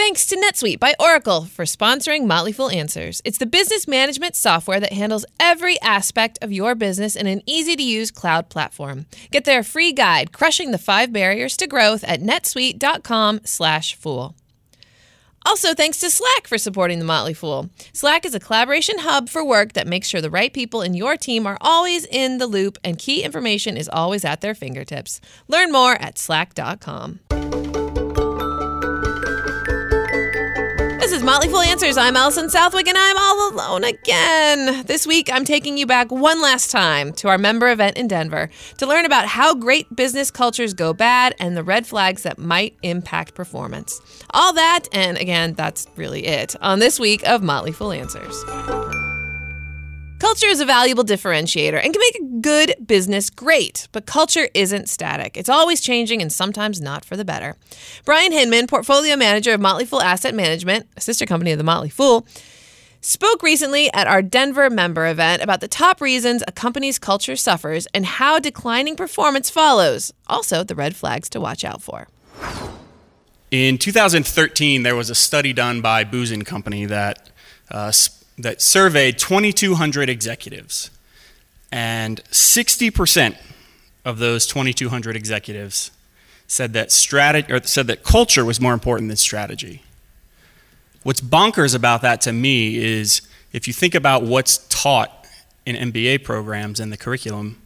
Thanks to NetSuite by Oracle for sponsoring Motley Fool Answers. It's the business management software that handles every aspect of your business in an easy to use cloud platform. Get their free guide, Crushing the Five Barriers to Growth, at netsuite.com/slash fool. Also, thanks to Slack for supporting the Motley Fool. Slack is a collaboration hub for work that makes sure the right people in your team are always in the loop and key information is always at their fingertips. Learn more at slack.com. Motley Fool Answers. I'm Allison Southwick, and I'm all alone again. This week, I'm taking you back one last time to our member event in Denver to learn about how great business cultures go bad and the red flags that might impact performance. All that, and again, that's really it on this week of Motley Fool Answers. Culture is a valuable differentiator and can make a good business great, but culture isn't static. It's always changing and sometimes not for the better. Brian Hinman, portfolio manager of Motley Fool Asset Management, a sister company of the Motley Fool, spoke recently at our Denver member event about the top reasons a company's culture suffers and how declining performance follows. Also, the red flags to watch out for. In 2013, there was a study done by Booz and Company that uh, that surveyed 2,200 executives, and 60% of those 2,200 executives said that strategy or said that culture was more important than strategy. What's bonkers about that to me is if you think about what's taught in MBA programs and the curriculum,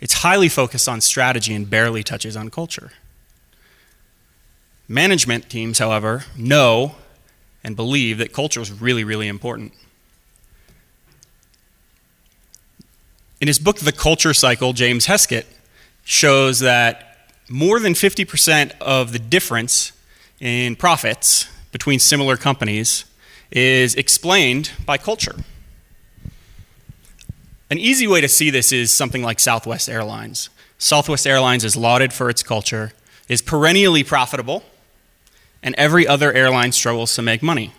it's highly focused on strategy and barely touches on culture. Management teams, however, know and believe that culture is really, really important. In his book, The Culture Cycle, James Heskett shows that more than 50% of the difference in profits between similar companies is explained by culture. An easy way to see this is something like Southwest Airlines. Southwest Airlines is lauded for its culture, is perennially profitable, and every other airline struggles to make money.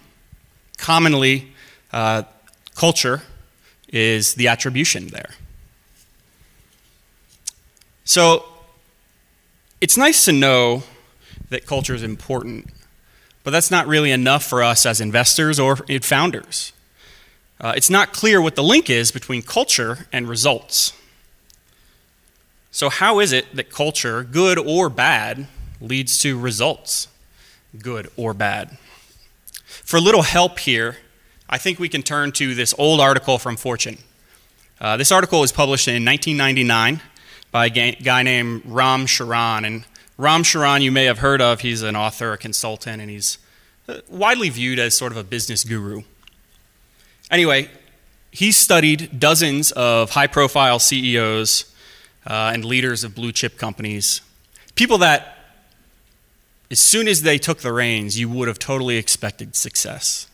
Commonly, uh, culture is the attribution there. So it's nice to know that culture is important, but that's not really enough for us as investors or founders. Uh, it's not clear what the link is between culture and results. So, how is it that culture, good or bad, leads to results, good or bad? For a little help here, I think we can turn to this old article from Fortune. Uh, this article was published in 1999 by a guy named Ram Charan. And Ram Charan, you may have heard of. He's an author, a consultant, and he's uh, widely viewed as sort of a business guru. Anyway, he studied dozens of high profile CEOs uh, and leaders of blue chip companies, people that, as soon as they took the reins, you would have totally expected success.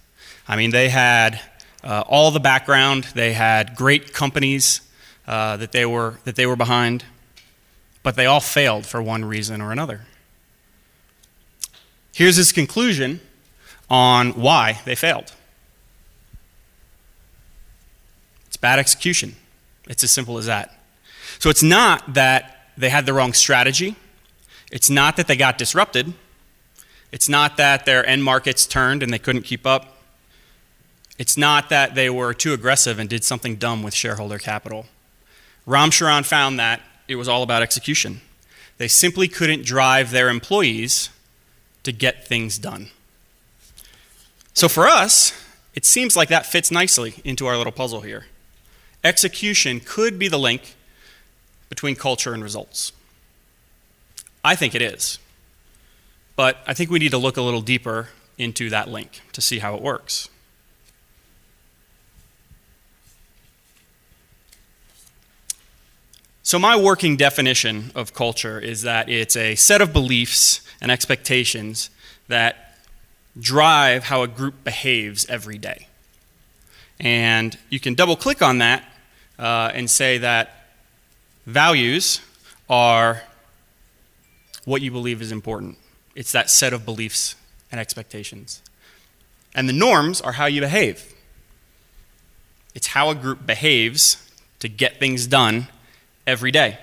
I mean, they had uh, all the background, they had great companies uh, that, they were, that they were behind, but they all failed for one reason or another. Here's his conclusion on why they failed it's bad execution. It's as simple as that. So it's not that they had the wrong strategy, it's not that they got disrupted, it's not that their end markets turned and they couldn't keep up. It's not that they were too aggressive and did something dumb with shareholder capital. Ram Charan found that it was all about execution. They simply couldn't drive their employees to get things done. So for us, it seems like that fits nicely into our little puzzle here. Execution could be the link between culture and results. I think it is. But I think we need to look a little deeper into that link to see how it works. So, my working definition of culture is that it's a set of beliefs and expectations that drive how a group behaves every day. And you can double click on that uh, and say that values are what you believe is important. It's that set of beliefs and expectations. And the norms are how you behave. It's how a group behaves to get things done every day.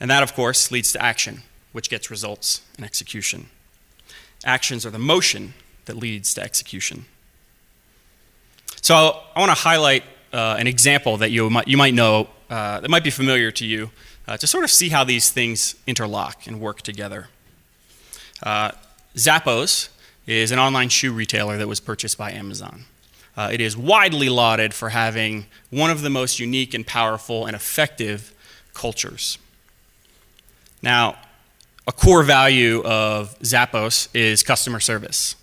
And that, of course, leads to action. which gets results and execution. Actions are the motion that leads to execution. So I want to highlight uh, an example that you might, you might know uh, that might be familiar to you uh, to sort of see how these things interlock and work together. Uh, Zappos is an online shoe retailer that was purchased by Amazon. Uh, it is widely lauded for having one of the most unique and powerful and effective cultures. Now, a core value of Zappos is customer service.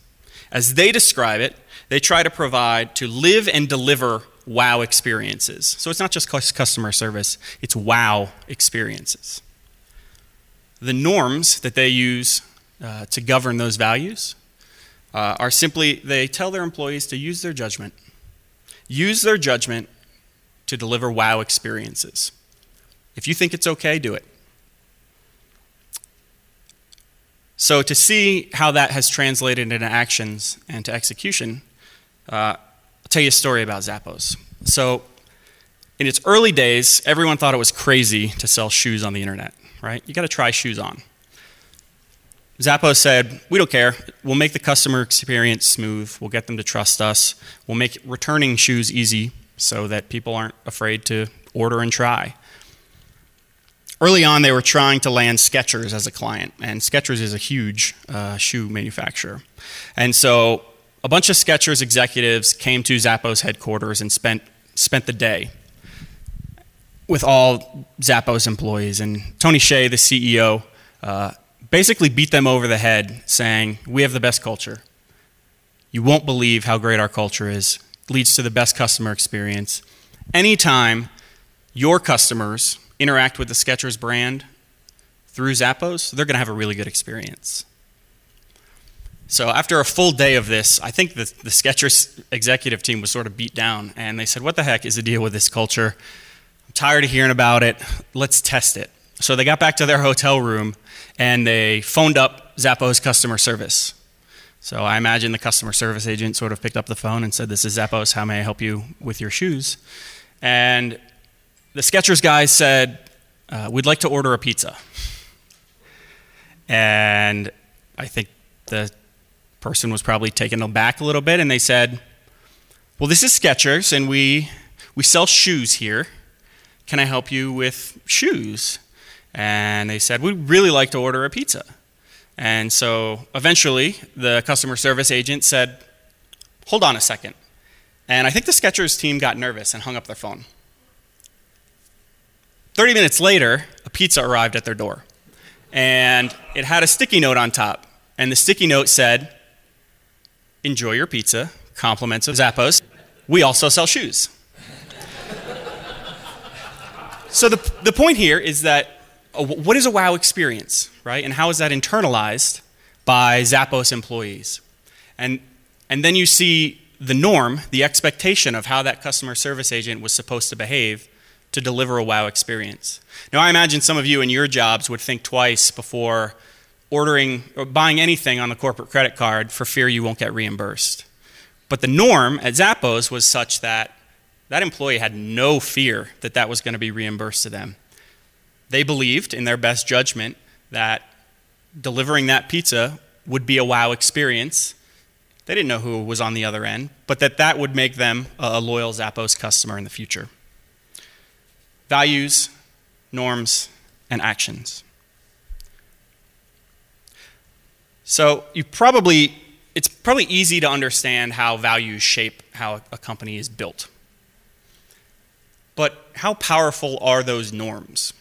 As they describe it, they try to provide to live and deliver wow experiences. So it's not just customer service, it's wow experiences. The norms that they use uh, to govern those values uh, are simply they tell their employees to use their judgment. Use their judgment to deliver wow experiences. If you think it's okay, do it. So, to see how that has translated into actions and to execution, uh, I'll tell you a story about Zappos. So, in its early days, everyone thought it was crazy to sell shoes on the internet, right? You got to try shoes on. Zappos said, We don't care. We'll make the customer experience smooth. We'll get them to trust us. We'll make returning shoes easy so that people aren't afraid to order and try. Early on, they were trying to land Skechers as a client, and Skechers is a huge uh, shoe manufacturer. And so a bunch of Skechers executives came to Zappos headquarters and spent, spent the day with all Zappos employees. And Tony Hsieh, the CEO, uh, basically beat them over the head, saying, We have the best culture. You won't believe how great our culture is. It leads to the best customer experience. Anytime your customers interact with the Skechers brand through Zappos, they're going to have a really good experience. So after a full day of this, I think the, the Skechers executive team was sort of beat down, and they said, "What the heck is the deal with this culture? I'm tired of hearing about it. Let's test it." So they got back to their hotel room and they phoned up Zappos customer service. So I imagine the customer service agent sort of picked up the phone and said, "This is Zappos. How may I help you with your shoes?" And the Skechers guy said, uh, We'd like to order a pizza. And I think the person was probably taken aback a little bit, and they said, Well, this is Skechers, and we, we sell shoes here. Can I help you with shoes? And they said, We'd really like to order a pizza. And so eventually, the customer service agent said, Hold on a second. And I think the Skechers team got nervous and hung up their phone. 30 minutes later, a pizza arrived at their door. And it had a sticky note on top. And the sticky note said, Enjoy your pizza, compliments of Zappos. We also sell shoes. so the, the point here is that what is a wow experience, right? And how is that internalized by Zappos employees? And, and then you see the norm, the expectation of how that customer service agent was supposed to behave to deliver a wow experience. Now, I imagine some of you in your jobs would think twice before ordering or buying anything on the corporate credit card for fear you won't get reimbursed. But the norm at Zappos was such that that employee had no fear that that was going to be reimbursed to them. They believed, in their best judgment, that delivering that pizza would be a wow experience. They didn't know who was on the other end, but that that would make them a loyal Zappos customer in the future values, norms, and actions. So you probably it's probably easy to understand how values shape how a company is built. But how powerful are those norms?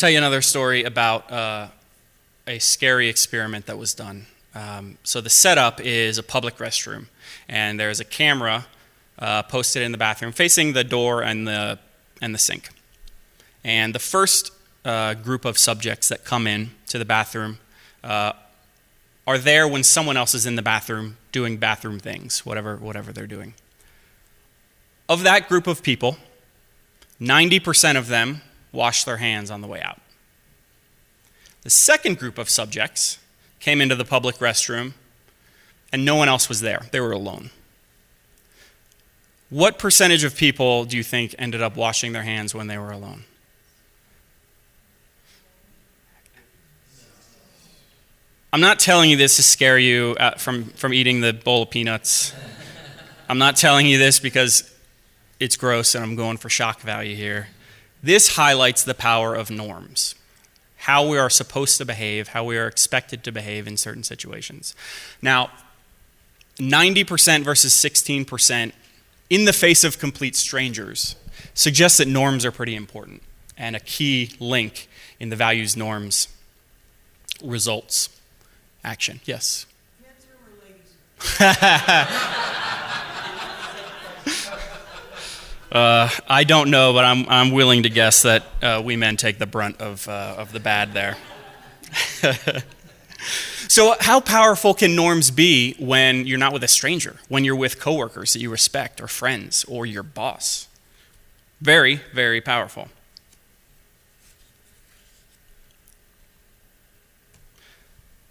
Tell you another story about uh, a scary experiment that was done. Um, so the setup is a public restroom, and there's a camera uh, posted in the bathroom, facing the door and the, and the sink. And the first uh, group of subjects that come in to the bathroom uh, are there when someone else is in the bathroom doing bathroom things, whatever, whatever they're doing. Of that group of people, 90% of them wash their hands on the way out. The second group of subjects came into the public restroom, and no one else was there. They were alone. What percentage of people do you think ended up washing their hands when they were alone? I'm not telling you this to scare you uh, from, from eating the bowl of peanuts. I'm not telling you this because it's gross and I'm going for shock value here. This highlights the power of norms, how we are supposed to behave, how we are expected to behave in certain situations. Now, 90% versus 16% in the face of complete strangers suggests that norms are pretty important and a key link in the values norms results action. Yes. uh, I don't know, but I'm, I'm willing to guess that uh, we men take the brunt of, uh, of the bad there. so, how powerful can norms be when you're not with a stranger, when you're with coworkers that you respect, or friends, or your boss? Very, very powerful.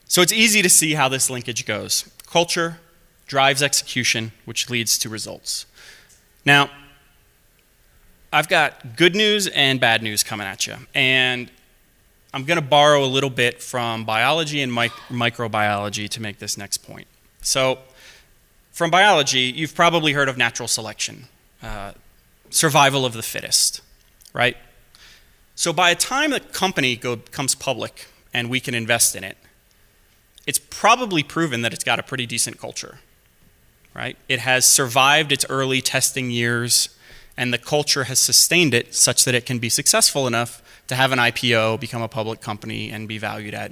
So it's easy to see how this linkage goes. Culture drives execution, which leads to results. Now, I've got good news and bad news coming at you. And I'm going to borrow a little bit from biology and mic- microbiology to make this next point. So, from biology, you've probably heard of natural selection, uh, survival of the fittest, right? So, by the time a company go, comes public and we can invest in it, it's probably proven that it's got a pretty decent culture, right? It has survived its early testing years, and the culture has sustained it such that it can be successful enough to have an IPO, become a public company, and be valued at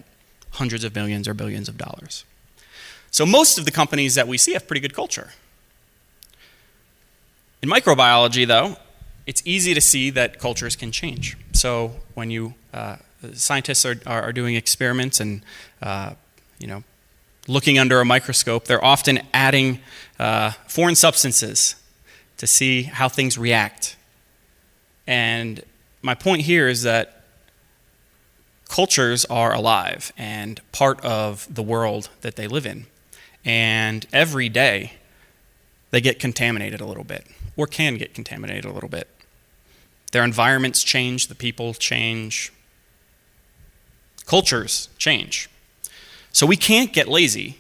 hundreds of millions or billions of dollars. So most of the companies that we see have pretty good culture. In microbiology, though, it's easy to see that cultures can change. So when you uh, scientists are, are, doing experiments and uh, you know, looking under a microscope, they're often adding uh, foreign substances to see how things react. And my point here is that cultures are alive and part of the world that they live in. And every day, they get contaminated a little bit, or can get contaminated a little bit. Their environments change, the people change, cultures change. So we can't get lazy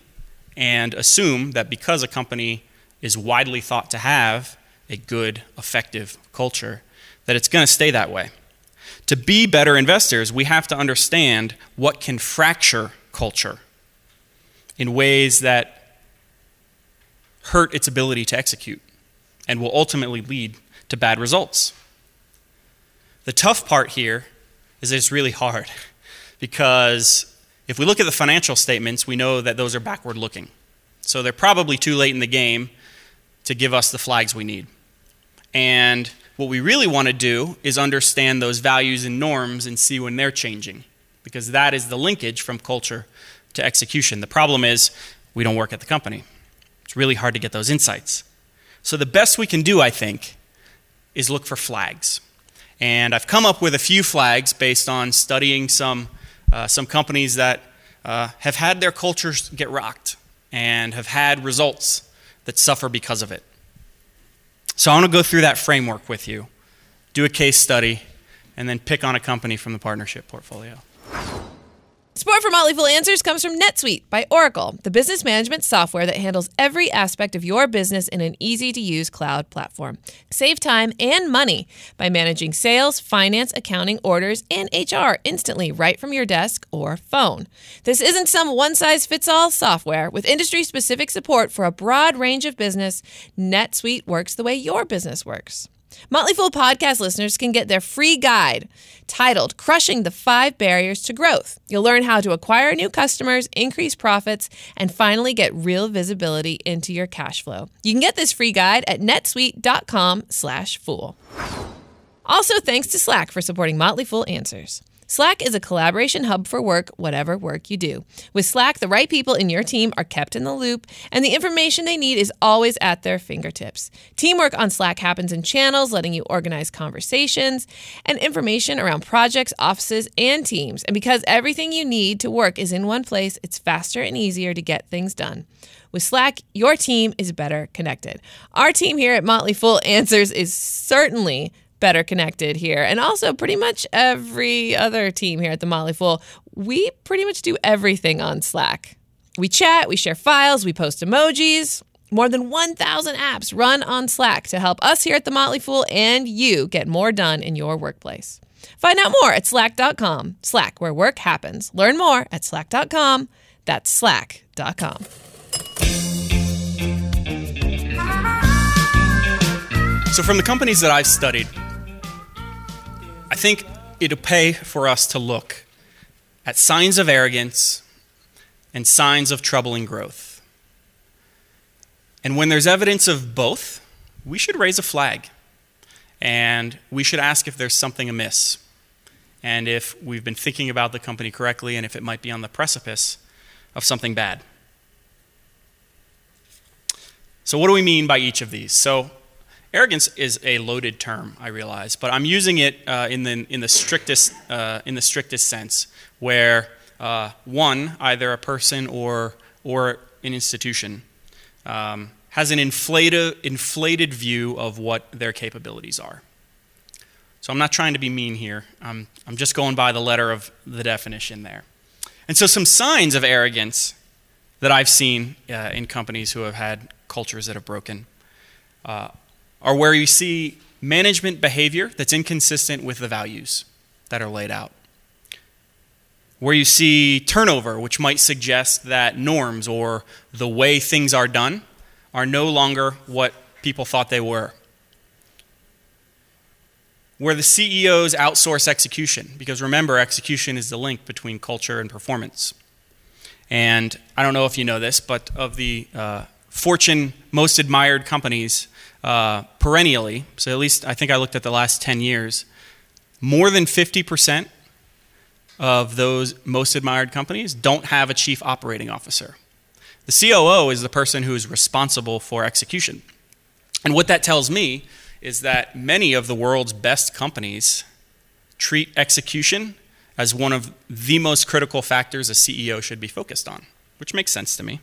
and assume that because a company is widely thought to have a good, effective culture, that it's going to stay that way. To be better investors, we have to understand what can fracture culture in ways that hurt its ability to execute and will ultimately lead to bad results. The tough part here is that it's really hard because if we look at the financial statements, we know that those are backward looking. So they're probably too late in the game to give us the flags we need. And what we really want to do is understand those values and norms and see when they're changing, because that is the linkage from culture to execution. The problem is we don't work at the company. It's really hard to get those insights. So the best we can do, I think, is look for flags. And I've come up with a few flags based on studying some uh, some companies that uh, have had their cultures get rocked and have had results that suffer because of it. So I want to go through that framework with you, do a case study, and then pick on a company from the partnership portfolio. Support for Motley Fool Answers comes from NetSuite by Oracle, the business management software that handles every aspect of your business in an easy to use cloud platform. Save time and money by managing sales, finance, accounting, orders, and HR instantly right from your desk or phone. This isn't some one size fits all software. With industry specific support for a broad range of business, NetSuite works the way your business works. Motley Fool podcast listeners can get their free guide titled Crushing the Five Barriers to Growth. You'll learn how to acquire new customers, increase profits, and finally get real visibility into your cash flow. You can get this free guide at netsuite.com slash fool. Also, thanks to Slack for supporting Motley Fool Answers. Slack is a collaboration hub for work, whatever work you do. With Slack, the right people in your team are kept in the loop, and the information they need is always at their fingertips. Teamwork on Slack happens in channels, letting you organize conversations and information around projects, offices, and teams. And because everything you need to work is in one place, it's faster and easier to get things done. With Slack, your team is better connected. Our team here at Motley Fool Answers is certainly better connected here. And also, pretty much every other team here at the Motley Fool, we pretty much do everything on Slack. We chat, we share files, we post emojis. More than 1,000 apps run on Slack to help us here at The Motley Fool and you get more done in your workplace. Find out more at slack.com. Slack, where work happens. Learn more at slack.com. That's slack.com. So, from the companies that I've studied, I think it'll pay for us to look at signs of arrogance and signs of troubling growth. And when there's evidence of both, we should raise a flag and we should ask if there's something amiss and if we've been thinking about the company correctly and if it might be on the precipice of something bad. So, what do we mean by each of these? So, arrogance is a loaded term, I realize, but I'm using it uh, in, the, in, the strictest, uh, in the strictest sense, where uh, one, either a person or, or an institution, um, has an inflated, inflated view of what their capabilities are. So I'm not trying to be mean here. I'm, I'm just going by the letter of the definition there. And so, some signs of arrogance that I've seen uh, in companies who have had cultures that have broken uh, are where you see management behavior that's inconsistent with the values that are laid out. Where you see turnover, which might suggest that norms or the way things are done are no longer what people thought they were. Where the CEOs outsource execution, because remember, execution is the link between culture and performance. And I don't know if you know this, but of the uh, Fortune most admired companies uh, perennially, so at least I think I looked at the last 10 years, more than 50% of those most admired companies don't have a chief operating officer. The COO is the person who is responsible for execution. And what that tells me is that many of the world's best companies treat execution as one of the most critical factors a CEO should be focused on, which makes sense to me.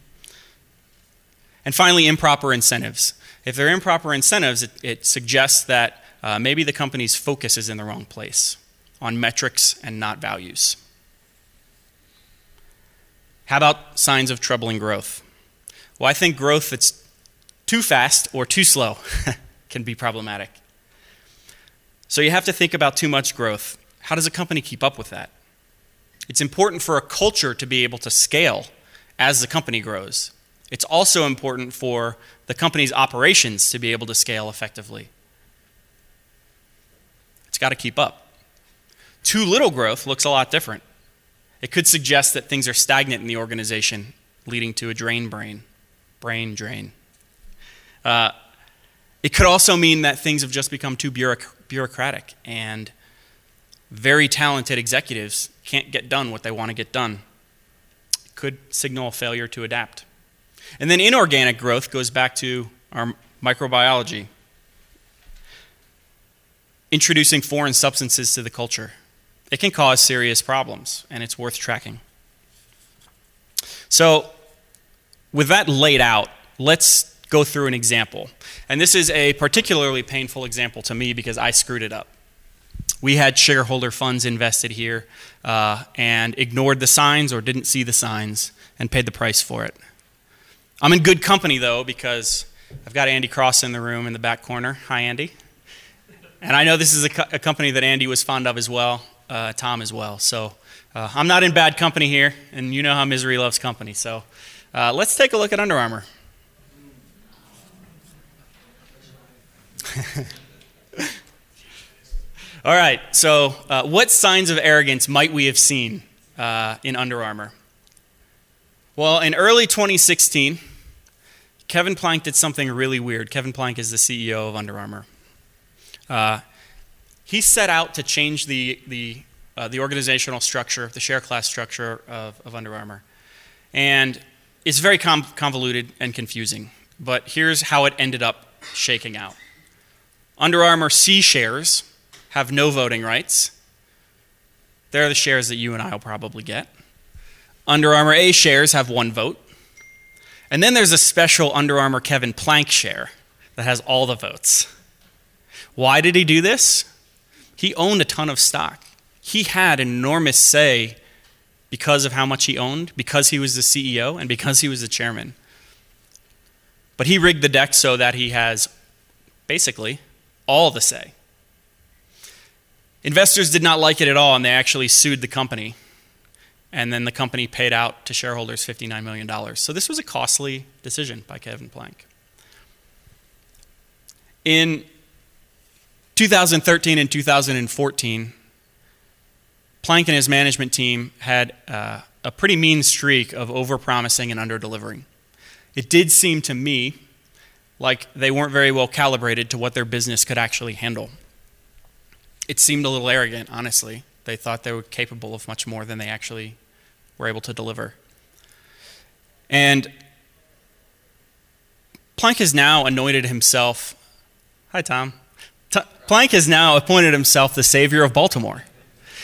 And finally, improper incentives. If they're improper incentives, it, it suggests that uh, maybe the company's focus is in the wrong place on metrics and not values. How about signs of troubling growth? Well, I think growth that's too fast or too slow can be problematic. So you have to think about too much growth. How does a company keep up with that? It's important for a culture to be able to scale as the company grows. It's also important for the company's operations to be able to scale effectively. It's got to keep up. Too little growth looks a lot different. It could suggest that things are stagnant in the organization, leading to a drain brain, brain drain. Uh, it could also mean that things have just become too bureauc- bureaucratic and very talented executives can't get done what they want to get done. It could signal a failure to adapt. And then inorganic growth goes back to our microbiology, introducing foreign substances to the culture it can cause serious problems, and it's worth tracking. So, with that laid out, let's go through an example. And this is a particularly painful example to me because I screwed it up. We had shareholder funds invested here uh, and ignored the signs or didn't see the signs and paid the price for it. I'm in good company though because I've got Andy Cross in the room in the back corner. Hi, Andy. And I know this is a, co- a company that Andy was fond of as well uh, Tom as well. So uh, I'm not in bad company here, and you know how misery loves company. So uh, let's take a look at Under Armour. All right, so uh, what signs of arrogance might we have seen uh, in Under Armour? Well, in early 2016, Kevin Plank did something really weird. Kevin Plank is the CEO of Under Armour. Uh, he set out to change the, the, uh, the organizational structure, the share class structure of, of Under Armour. And it's very convoluted and confusing, but here's how it ended up shaking out. Under Armour C shares have no voting rights. They're the shares that you and I will probably get. Under Armour A shares have one vote. And then there's a special Under Armour Kevin Plank share that has all the votes. Why did he do this? He owned a ton of stock. He had enormous say because of how much he owned, because he was the CEO, and because he was the chairman. But he rigged the deck so that he has basically all the say. Investors did not like it at all, and they actually sued the company. And then the company paid out to shareholders $59 million. So this was a costly decision by Kevin Plank. In 2013 and 2014, Plank and his management team had uh, a pretty mean streak of overpromising and underdelivering. It did seem to me like they weren't very well calibrated to what their business could actually handle. It seemed a little arrogant, honestly. They thought they were capable of much more than they actually were able to deliver. And Plank has now anointed himself. Hi, Tom. T- Plank has now appointed himself the savior of Baltimore.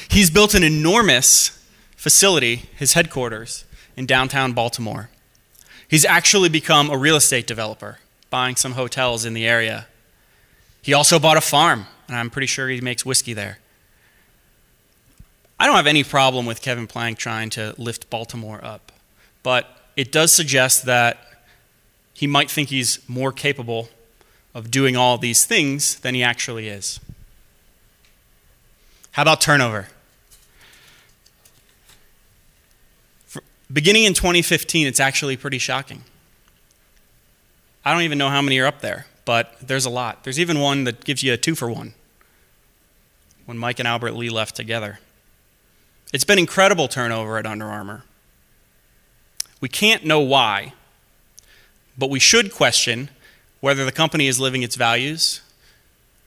He's built an enormous facility, his headquarters, in downtown Baltimore. He's actually become a real estate developer buying some hotels in the area. He also bought a farm, and I'm pretty sure he makes whiskey there. I don't have any problem with Kevin Plank trying to lift Baltimore up, but it does suggest that he might think he's more capable of doing all these things than he actually is. How about turnover? Beginning in 2015, it's actually pretty shocking. I don't even know how many are up there, but there's a lot. There's even one that gives you a two for one when Mike and Albert Lee left together. It's been incredible turnover at Under Armour. We can't know why, but we should question whether the company is living its values,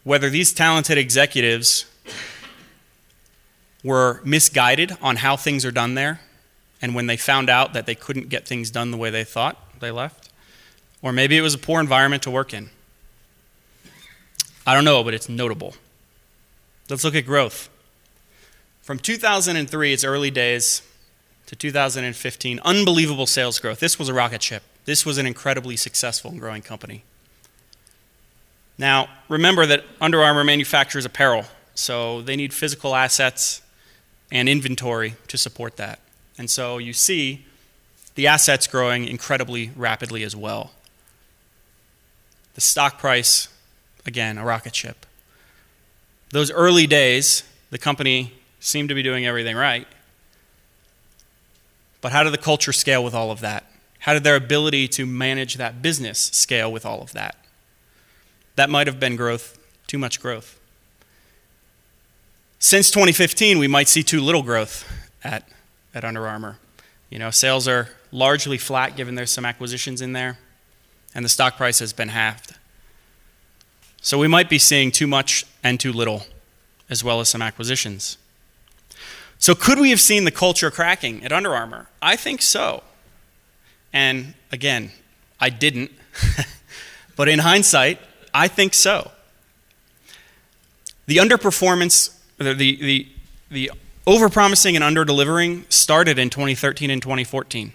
whether these talented executives were misguided on how things are done there, and when they found out that they couldn't get things done the way they thought, they left. Or maybe it was a poor environment to work in. I don't know, but it's notable. Let's look at growth. From 2003, its early days, to 2015, unbelievable sales growth. This was a rocket ship. This was an incredibly successful and growing company. Now, remember that Under Armour manufactures apparel, so they need physical assets and inventory to support that. And so you see the assets growing incredibly rapidly as well. The stock price, again, a rocket ship. Those early days, the company seemed to be doing everything right. But how did the culture scale with all of that? How did their ability to manage that business scale with all of that? That might have been growth, too much growth. Since 2015, we might see too little growth at, at Under Armour. You know, sales are largely flat given there's some acquisitions in there and the stock price has been halved. So we might be seeing too much and too little, as well as some acquisitions. So could we have seen the culture cracking at Under Armour? I think so. And again, I didn't. but in hindsight, I think so. The underperformance, the, the, the, overpromising and underdelivering started in 2013 and 2014.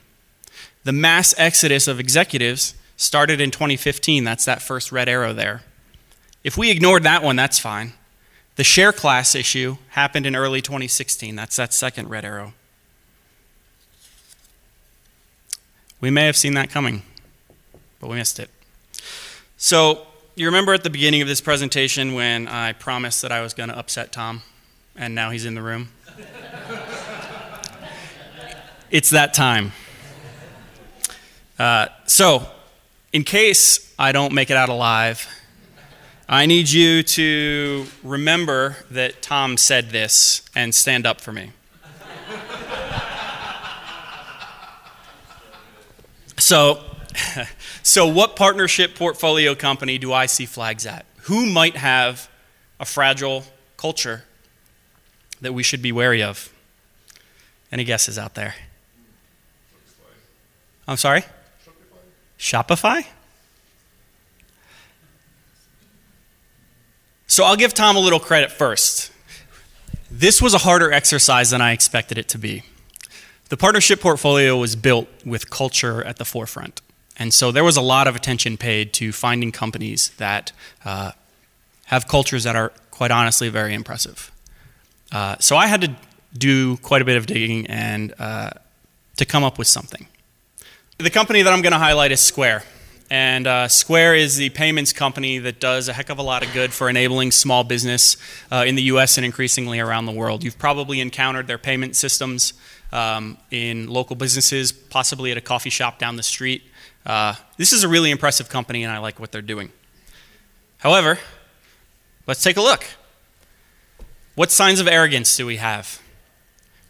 The mass exodus of executives started in 2015. That's that first red arrow there. If we ignored that one, that's fine. The share class issue happened in early 2016. That's that second red arrow. We may have seen that coming, but we missed it. So, you remember at the beginning of this presentation when I promised that I was going to upset Tom, and now he's in the room? it's that time. Uh, so, in case I don't make it out alive, I need you to remember that Tom said this and stand up for me. so, so what partnership portfolio company do I see flags at? Who might have a fragile culture that we should be wary of? Any guesses out there? I'm sorry? Shopify? So I'll give Tom a little credit first. This was a harder exercise than I expected it to be. The partnership portfolio was built with culture at the forefront. And so there was a lot of attention paid to finding companies that uh, have cultures that are, quite honestly, very impressive. Uh, so I had to do quite a bit of digging and uh, to come up with something. The company that I'm going to highlight is Square. And uh, Square is the payments company that does a heck of a lot of good for enabling small business uh, in the US and increasingly around the world. You've probably encountered their payment systems um, in local businesses, possibly at a coffee shop down the street. Uh, this is a really impressive company, and I like what they're doing. However, let's take a look. What signs of arrogance do we have?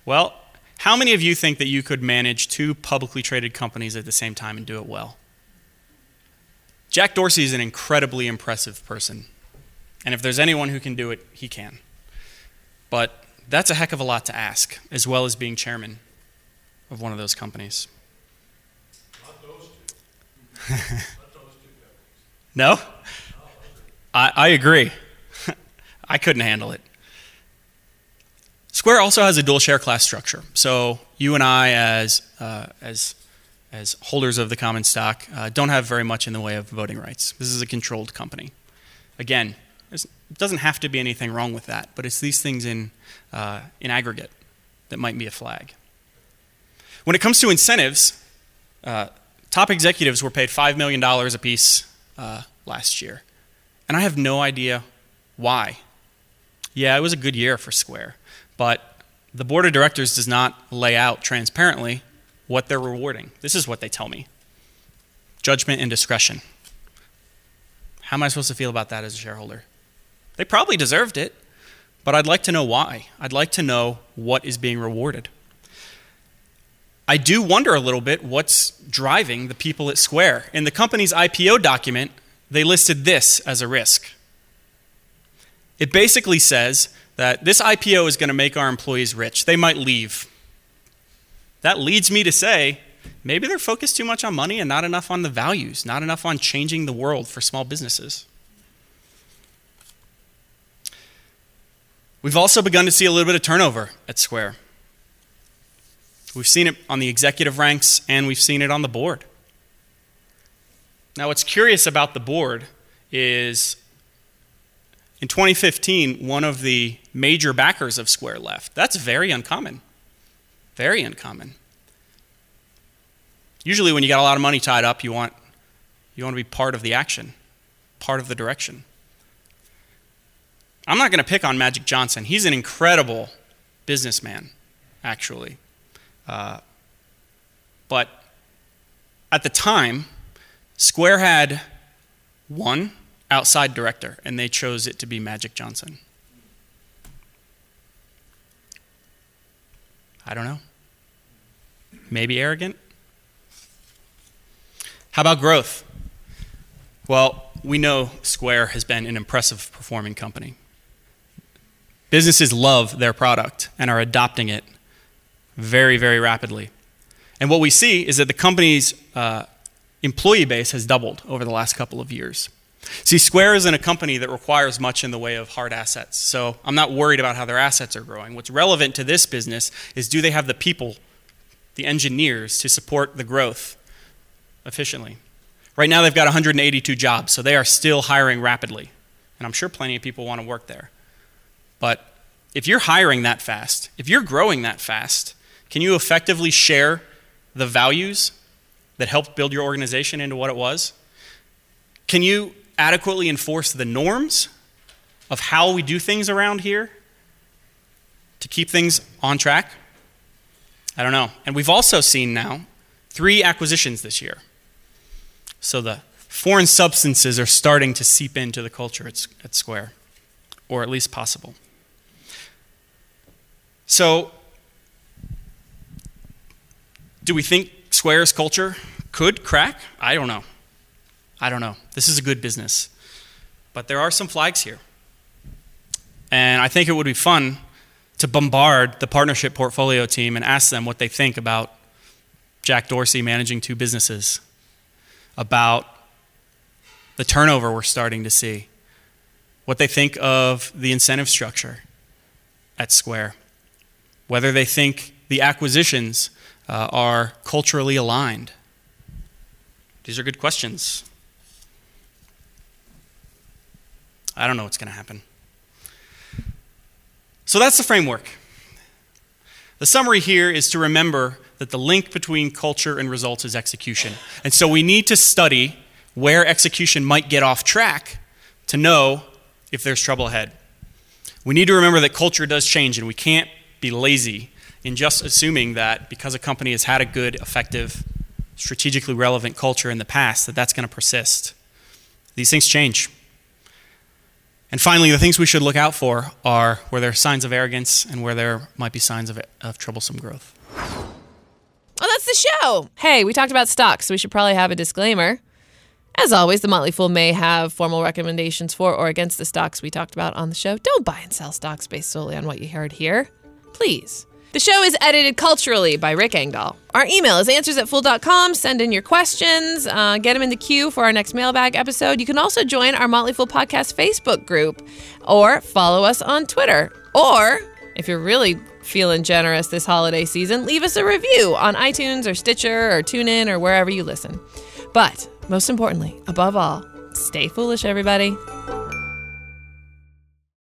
Well, how many of you think that you could manage two publicly traded companies at the same time and do it well? Jack Dorsey is an incredibly impressive person. And if there's anyone who can do it, he can. But that's a heck of a lot to ask, as well as being chairman of one of those companies. Not those. No? I, I agree. I couldn't handle it. Square also has a dual share class structure. So you and I, as, uh, as, as holders of the common stock, uh, don't have very much in the way of voting rights. This is a controlled company. Again, there doesn't have to be anything wrong with that, but it's these things in, uh, in aggregate that might be a flag. When it comes to incentives, uh, top executives were paid $5 million apiece uh, last year. And I have no idea why. Yeah, it was a good year for Square. But the board of directors does not lay out transparently what they're rewarding. This is what they tell me judgment and discretion. How am I supposed to feel about that as a shareholder? They probably deserved it, but I'd like to know why. I'd like to know what is being rewarded. I do wonder a little bit what's driving the people at Square. In the company's IPO document, they listed this as a risk. It basically says that this IPO is going to make our employees rich. They might leave. That leads me to say maybe they're focused too much on money and not enough on the values, not enough on changing the world for small businesses. We've also begun to see a little bit of turnover at Square. We've seen it on the executive ranks and we've seen it on the board. Now, what's curious about the board is in 2015, one of the major backers of Square left. That's very uncommon. Very uncommon. Usually, when you got a lot of money tied up, you want, you want to be part of the action, part of the direction. I'm not going to pick on Magic Johnson. He's an incredible businessman, actually. Uh, but at the time, Square had one outside director, and they chose it to be Magic Johnson. I don't know. Maybe arrogant? How about growth? Well, we know Square has been an impressive performing company. Businesses love their product and are adopting it very, very rapidly. And what we see is that the company's uh, employee base has doubled over the last couple of years. See, Square isn't a company that requires much in the way of hard assets, so I'm not worried about how their assets are growing. What's relevant to this business is do they have the people, the engineers, to support the growth efficiently? Right now, they've got 182 jobs, so they are still hiring rapidly. And I'm sure plenty of people want to work there. But if you're hiring that fast, if you're growing that fast, can you effectively share the values that helped build your organization into what it was? Can you adequately enforce the norms of how we do things around here to keep things on track? I don't know. And we've also seen now three acquisitions this year. So the foreign substances are starting to seep into the culture at, at Square, or at least possible. So, do we think Square's culture could crack? I don't know. I don't know. This is a good business. But there are some flags here. And I think it would be fun to bombard the partnership portfolio team and ask them what they think about Jack Dorsey managing two businesses, about the turnover we're starting to see, what they think of the incentive structure at Square, whether they think the acquisitions uh, are culturally aligned. These are good questions. I don't know what's going to happen. So that's the framework. The summary here is to remember that the link between culture and results is execution. And so we need to study where execution might get off track to know if there's trouble ahead. We need to remember that culture does change, and we can't be lazy in just assuming that because a company has had a good, effective, strategically relevant culture in the past, that that's going to persist. These things change. And finally, the things we should look out for are where there are signs of arrogance and where there might be signs of, of troublesome growth. Well, that's the show. Hey, we talked about stocks, so we should probably have a disclaimer. As always, the Motley Fool may have formal recommendations for or against the stocks we talked about on the show. Don't buy and sell stocks based solely on what you heard here. Please. The show is edited culturally by Rick Engdahl. Our email is answers at fool.com. Send in your questions, uh, get them in the queue for our next mailbag episode. You can also join our Motley Fool Podcast Facebook group or follow us on Twitter. Or, if you're really feeling generous this holiday season, leave us a review on iTunes or Stitcher or TuneIn or wherever you listen. But most importantly, above all, stay foolish, everybody.